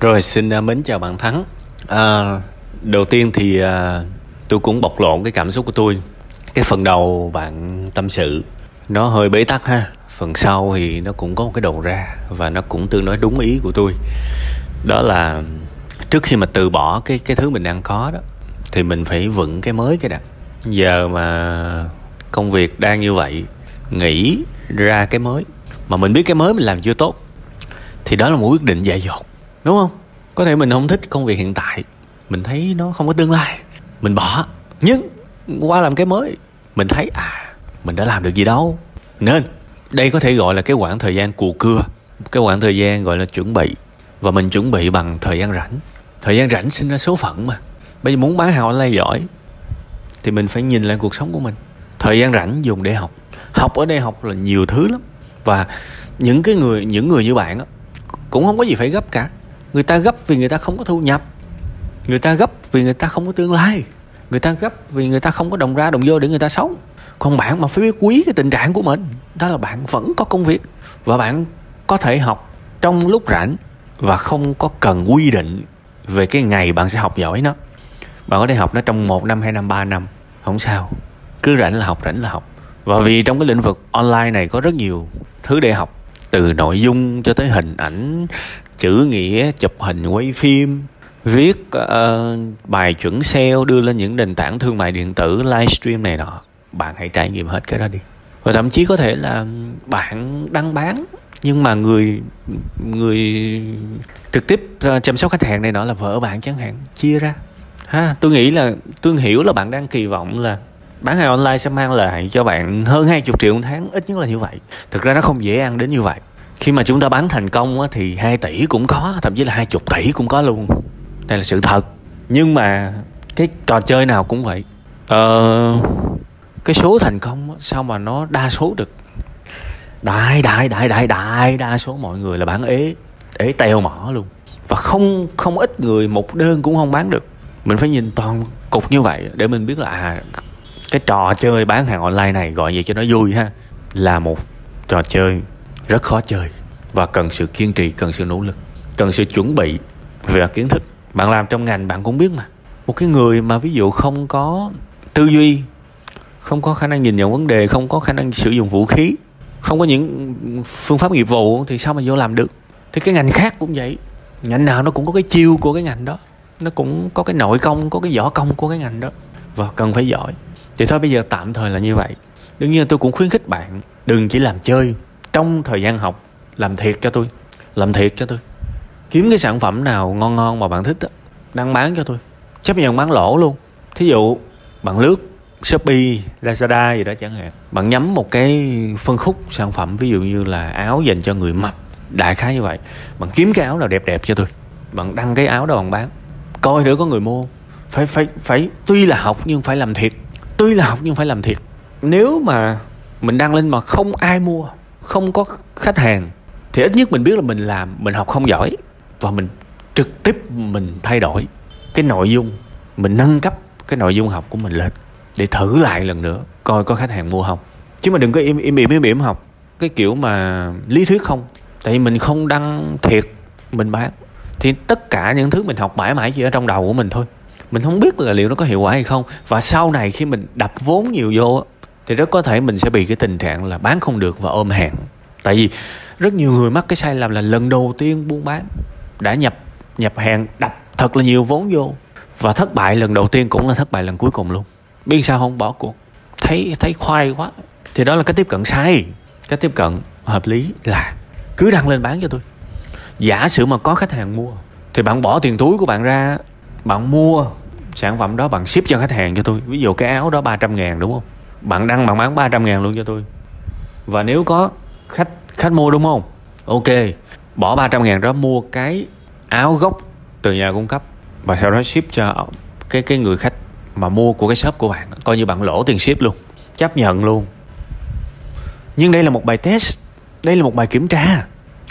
Rồi xin uh, mến chào bạn Thắng. À, đầu tiên thì uh, tôi cũng bộc lộ cái cảm xúc của tôi. Cái phần đầu bạn tâm sự nó hơi bế tắc ha. Phần sau thì nó cũng có một cái đầu ra và nó cũng tương đối đúng ý của tôi. Đó là trước khi mà từ bỏ cái cái thứ mình đang có đó thì mình phải vững cái mới cái đã. Giờ mà công việc đang như vậy, nghĩ ra cái mới mà mình biết cái mới mình làm chưa tốt thì đó là một quyết định dại dột đúng không? Có thể mình không thích công việc hiện tại mình thấy nó không có tương lai mình bỏ. Nhưng qua làm cái mới mình thấy à mình đã làm được gì đâu. Nên đây có thể gọi là cái khoảng thời gian cù cưa cái khoảng thời gian gọi là chuẩn bị. Và mình chuẩn bị bằng thời gian rảnh. Thời gian rảnh sinh ra số phận mà. Bây giờ muốn bán hàng online giỏi thì mình phải nhìn lại cuộc sống của mình. Thời gian rảnh dùng để học. Học ở đây học là nhiều thứ lắm. Và những cái người những người như bạn đó, cũng không có gì phải gấp cả người ta gấp vì người ta không có thu nhập. Người ta gấp vì người ta không có tương lai. Người ta gấp vì người ta không có đồng ra đồng vô để người ta sống. Còn bạn mà phải biết quý cái tình trạng của mình, đó là bạn vẫn có công việc và bạn có thể học trong lúc rảnh và không có cần quy định về cái ngày bạn sẽ học giỏi nó. Bạn có thể học nó trong một năm, hai năm, ba năm, không sao. Cứ rảnh là học, rảnh là học. Và vì trong cái lĩnh vực online này có rất nhiều thứ để học từ nội dung cho tới hình ảnh chữ nghĩa chụp hình quay phim viết uh, bài chuẩn SEO đưa lên những nền tảng thương mại điện tử livestream này nọ. Bạn hãy trải nghiệm hết cái đó đi. Và thậm chí có thể là bạn đăng bán nhưng mà người người trực tiếp ờ, chăm sóc khách hàng này nọ là vợ bạn chẳng hạn chia ra. Ha tôi nghĩ là tôi hiểu là bạn đang kỳ vọng là bán hàng online sẽ mang lại cho bạn hơn 20 triệu một tháng ít nhất là như vậy. Thực ra nó không dễ ăn đến như vậy. Khi mà chúng ta bán thành công á, thì 2 tỷ cũng có thậm chí là hai chục tỷ cũng có luôn. Đây là sự thật. Nhưng mà cái trò chơi nào cũng vậy. Ờ, cái số thành công á, sao mà nó đa số được? Đại đại đại đại đại đa số mọi người là bán ế ế teo mỏ luôn. Và không không ít người một đơn cũng không bán được. Mình phải nhìn toàn cục như vậy để mình biết là à, cái trò chơi bán hàng online này gọi gì cho nó vui ha, là một trò chơi rất khó chơi và cần sự kiên trì, cần sự nỗ lực, cần sự chuẩn bị về kiến thức. Bạn làm trong ngành bạn cũng biết mà. Một cái người mà ví dụ không có tư duy, không có khả năng nhìn nhận vấn đề, không có khả năng sử dụng vũ khí, không có những phương pháp nghiệp vụ thì sao mà vô làm được? Thì cái ngành khác cũng vậy. Ngành nào nó cũng có cái chiêu của cái ngành đó. Nó cũng có cái nội công, có cái võ công của cái ngành đó. Và cần phải giỏi thì thôi bây giờ tạm thời là như vậy. Đương nhiên tôi cũng khuyến khích bạn đừng chỉ làm chơi trong thời gian học làm thiệt cho tôi làm thiệt cho tôi. Kiếm cái sản phẩm nào ngon ngon mà bạn thích đó, đăng bán cho tôi. Chấp nhận bán lỗ luôn. Thí dụ bạn lướt shopee lazada gì đó chẳng hạn. Bạn nhắm một cái phân khúc sản phẩm ví dụ như là áo dành cho người mập đại khái như vậy. Bạn kiếm cái áo nào đẹp đẹp cho tôi. Bạn đăng cái áo đó bạn bán. Coi nữa có người mua. Phải phải phải tuy là học nhưng phải làm thiệt tuy là học nhưng phải làm thiệt. Nếu mà mình đăng lên mà không ai mua, không có khách hàng, thì ít nhất mình biết là mình làm, mình học không giỏi. Và mình trực tiếp mình thay đổi cái nội dung, mình nâng cấp cái nội dung học của mình lên để thử lại lần nữa, coi có khách hàng mua không. Chứ mà đừng có im im im im im học. Cái kiểu mà lý thuyết không. Tại vì mình không đăng thiệt, mình bán. Thì tất cả những thứ mình học mãi mãi chỉ ở trong đầu của mình thôi mình không biết là liệu nó có hiệu quả hay không. Và sau này khi mình đập vốn nhiều vô thì rất có thể mình sẽ bị cái tình trạng là bán không được và ôm hàng. Tại vì rất nhiều người mắc cái sai lầm là lần đầu tiên buôn bán, đã nhập nhập hàng, đập thật là nhiều vốn vô. Và thất bại lần đầu tiên cũng là thất bại lần cuối cùng luôn. Biết sao không? Bỏ cuộc. Thấy thấy khoai quá. Thì đó là cái tiếp cận sai. Cái tiếp cận hợp lý là cứ đăng lên bán cho tôi. Giả sử mà có khách hàng mua, thì bạn bỏ tiền túi của bạn ra, bạn mua sản phẩm đó bạn ship cho khách hàng cho tôi. Ví dụ cái áo đó 300 ngàn đúng không? Bạn đăng bạn bán 300 ngàn luôn cho tôi. Và nếu có khách khách mua đúng không? Ok, bỏ 300 ngàn đó mua cái áo gốc từ nhà cung cấp và sau đó ship cho cái cái người khách mà mua của cái shop của bạn. Coi như bạn lỗ tiền ship luôn. Chấp nhận luôn. Nhưng đây là một bài test. Đây là một bài kiểm tra.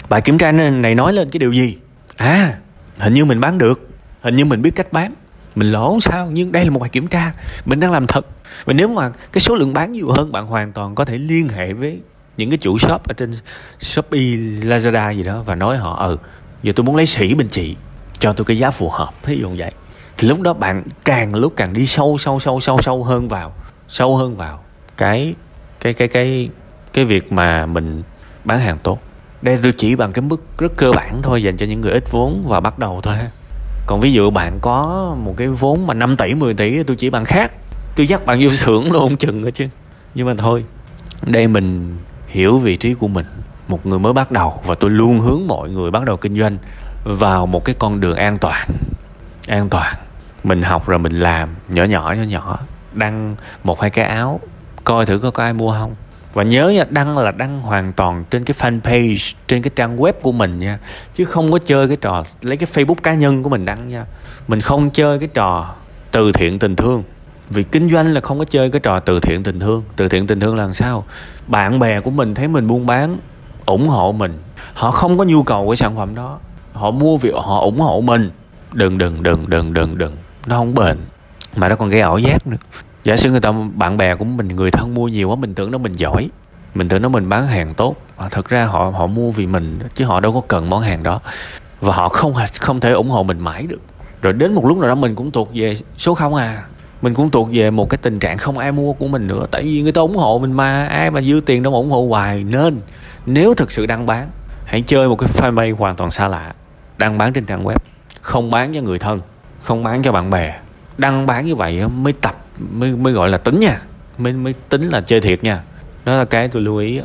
Bài kiểm tra này nói lên cái điều gì? À hình như mình bán được. Hình như mình biết cách bán mình lỗ sao, nhưng đây là một bài kiểm tra. Mình đang làm thật. Và nếu mà cái số lượng bán nhiều hơn, bạn hoàn toàn có thể liên hệ với những cái chủ shop ở trên shopee, lazada gì đó và nói họ ừ giờ tôi muốn lấy sỉ bên chị, cho tôi cái giá phù hợp. Thí dụ vậy. Thì lúc đó bạn càng lúc càng đi sâu sâu sâu sâu sâu hơn vào, sâu hơn vào cái cái cái cái cái việc mà mình bán hàng tốt. Đây tôi chỉ bằng cái mức rất cơ bản thôi dành cho những người ít vốn và bắt đầu thôi ha còn ví dụ bạn có một cái vốn mà 5 tỷ 10 tỷ tôi chỉ bằng khác. Tôi dắt bạn vô xưởng luôn chừng đó chứ. Nhưng mà thôi đây mình hiểu vị trí của mình một người mới bắt đầu và tôi luôn hướng mọi người bắt đầu kinh doanh vào một cái con đường an toàn an toàn. Mình học rồi mình làm nhỏ nhỏ nhỏ nhỏ đăng một hai cái áo coi thử có, có ai mua không và nhớ nha, đăng là đăng hoàn toàn trên cái fanpage, trên cái trang web của mình nha. Chứ không có chơi cái trò, lấy cái facebook cá nhân của mình đăng nha. Mình không chơi cái trò từ thiện tình thương. Vì kinh doanh là không có chơi cái trò từ thiện tình thương. Từ thiện tình thương là làm sao? Bạn bè của mình thấy mình buôn bán, ủng hộ mình. Họ không có nhu cầu cái sản phẩm đó. Họ mua việc họ ủng hộ mình. Đừng đừng đừng đừng đừng đừng. Nó không bền. Mà nó còn gây ảo giác nữa giả sử người ta, bạn bè của mình, người thân mua nhiều quá, mình tưởng nó mình giỏi. Mình tưởng nó mình bán hàng tốt. Mà thật ra họ họ mua vì mình, chứ họ đâu có cần món hàng đó. Và họ không không thể ủng hộ mình mãi được. Rồi đến một lúc nào đó mình cũng tuột về số không à. Mình cũng tuột về một cái tình trạng không ai mua của mình nữa. Tại vì người ta ủng hộ mình mà. Ai mà dư tiền đâu mà ủng hộ hoài. Nên, nếu thực sự đang bán, hãy chơi một cái fanpage hoàn toàn xa lạ. Đang bán trên trang web. Không bán cho người thân. Không bán cho bạn bè. Đăng bán như vậy mới tập mới mới gọi là tính nha. Mới mới tính là chơi thiệt nha. Đó là cái tôi lưu ý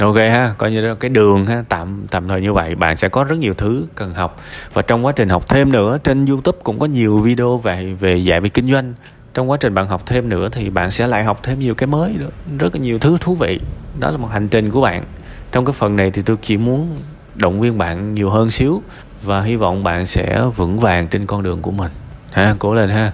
ok ha, coi như đó cái đường ha, tạm tạm thời như vậy. Bạn sẽ có rất nhiều thứ cần học. Và trong quá trình học thêm nữa, trên youtube cũng có nhiều video về về dạy về kinh doanh. Trong quá trình bạn học thêm nữa thì bạn sẽ lại học thêm nhiều cái mới nữa. Rất là nhiều thứ thú vị. Đó là một hành trình của bạn. Trong cái phần này thì tôi chỉ muốn động viên bạn nhiều hơn xíu và hy vọng bạn sẽ vững vàng trên con đường của mình. Ha, cố lên ha.